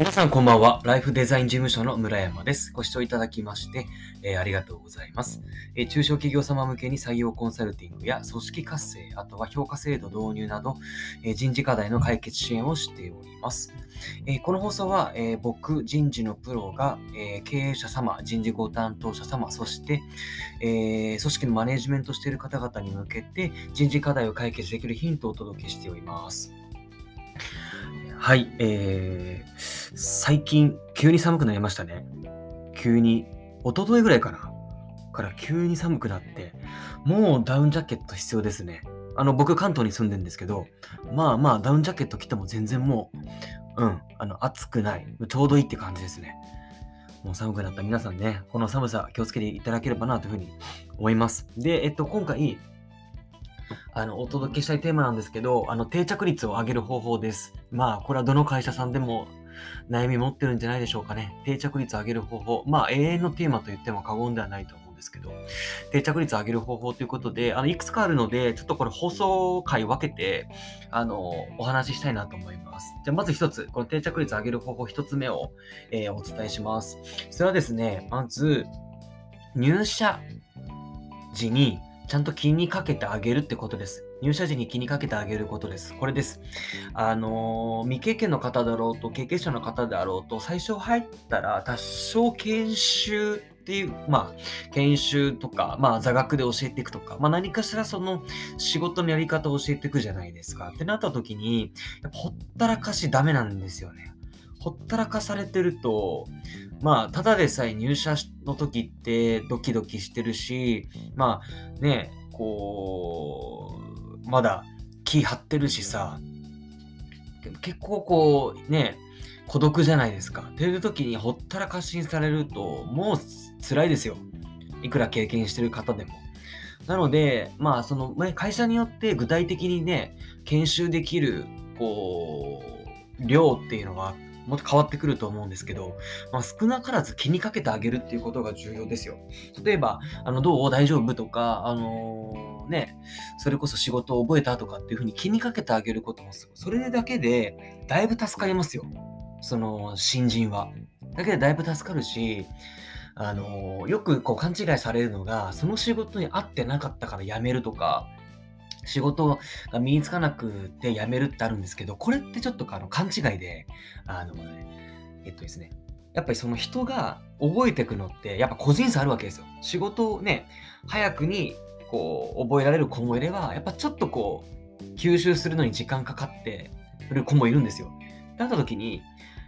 皆さんこんばんは。ライフデザイン事務所の村山です。ご視聴いただきまして、えー、ありがとうございます、えー、中小企業様向けに採用コンサルティングや組織活性、あとは評価制度導入など、えー、人事課題の解決支援をしております。えこの放送は、え僕、人事のプロが、え経営者様、人事ご担当者様、そして、え組織のマネジメントしている方々に向けて人事課題を解決できるヒントをお届けしております。はい、えー、最近、急に寒くなりましたね。急に、一昨日ぐらいかなから急に寒くなって、もうダウンジャケット必要ですね。あの、僕関東に住んでるんですけど、まあまあダウンジャケット着ても全然もう、うん、あの、暑くない。ちょうどいいって感じですね。もう寒くなった皆さんね、この寒さ気をつけていただければなというふうに思います。で、えっと、今回、あの、お届けしたいテーマなんですけど、あの、定着率を上げる方法です。まあ、これはどの会社さんでも悩み持ってるんじゃないでしょうかね。定着率上げる方法。まあ、永遠のテーマと言っても過言ではないと思うんですけど、定着率上げる方法ということで、あの、いくつかあるので、ちょっとこれ放送回分けて、あの、お話ししたいなと思います。じゃあ、まず一つ、この定着率上げる方法一つ目を、えー、お伝えします。それはですね、まず、入社時にちゃんと気にかけてあげるってことです。入社時に気にかけてあげることです。これです。あのー、未経験の方だろうと、経験者の方であろうと、最初入ったら多少研修っていう、まあ、研修とか、まあ、座学で教えていくとか、まあ、何かしらその仕事のやり方を教えていくじゃないですか。ってなった時に、やっぱほったらかしダメなんですよね。ほったらかされてると、まあ、ただでさえ入社の時ってドキドキしてるし、まあね、こう、まだ気張ってるしさ、結構こう、ね、孤独じゃないですか。っていう時にほったらかしにされると、もう辛いですよ。いくら経験してる方でも。なので、まあ、その、ね会社によって具体的にね、研修できる、こう、量っていうのはもっと変わってくると思うんですけど、まあ、少なからず気にかけてあげるっていうことが重要ですよ。例えば、あのどう？大丈夫？とか、あのー、ね、それこそ仕事を覚えたとかっていうふうに気にかけてあげることもそれだけでだいぶ助かりますよ。その新人は。だけでだいぶ助かるし、あのー、よくこう勘違いされるのが、その仕事に合ってなかったから辞めるとか、仕事が身につかなくて辞めるってあるんですけど、これってちょっとあの勘違いで、あの、えっとですね、やっぱりその人が覚えていくのって、やっぱ個人差あるわけですよ。仕事をね、早くにこう覚えられる子もいれば、やっぱちょっとこう、吸収するのに時間かかってる子もいるんですよ。だった時に、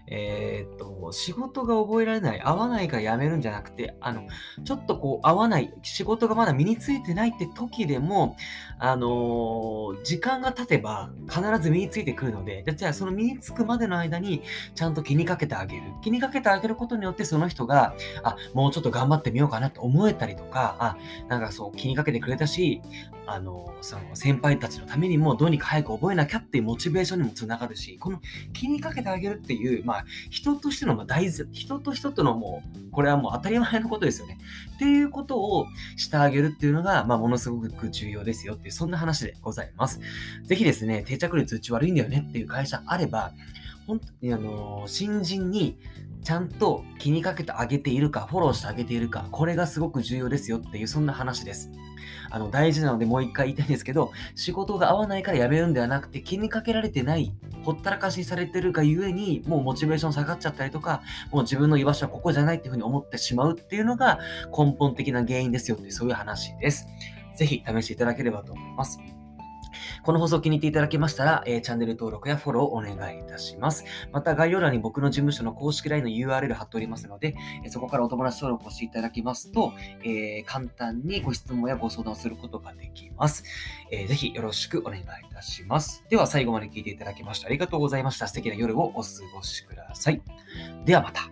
えー、っと、仕事が覚えられない、合わないから辞めるんじゃなくて、あの、ちょっとこう、合わない、仕事がまだ身についてないって時でも、あのー、時間が経てば必ず身についてくるので、じゃあその身につくまでの間に、ちゃんと気にかけてあげる。気にかけてあげることによって、その人が、あ、もうちょっと頑張ってみようかなと思えたりとか、あ、なんかそう、気にかけてくれたし、あの、その先輩たちのためにもどうにか早く覚えなきゃっていうモチベーションにもつながるし、この気にかけてあげるっていう、まあ、人としての大事、人と人とのもう、これはもう当たり前のことですよね。っていうことをしてあげるっていうのが、まあ、ものすごく重要ですよっていう、そんな話でございます。ぜひですね、定着率うち悪いんだよねっていう会社あれば、本当にあの、新人にちゃんと気にかけてあげているか、フォローしてあげているか、これがすごく重要ですよっていう、そんな話です。あの、大事なのでもう一回言いたいんですけど、仕事が合わないから辞めるんではなくて、気にかけられてない、ほったらかしにされてるがゆえに、もうモチベーション下がっちゃったりとか、もう自分の居場所はここじゃないっていうふうに思ってしまうっていうのが根本的な原因ですよっていう、そういう話です。ぜひ試していただければと思います。この放送気に入っていただけましたら、えー、チャンネル登録やフォローをお願いいたします。また概要欄に僕の事務所の公式 LINE の URL 貼っておりますので、え、そこからお友達登録をしていただきますと、えー、簡単にご質問やご相談をすることができます。えー、ぜひよろしくお願いいたします。では最後まで聞いていただきましてありがとうございました。素敵な夜をお過ごしください。ではまた。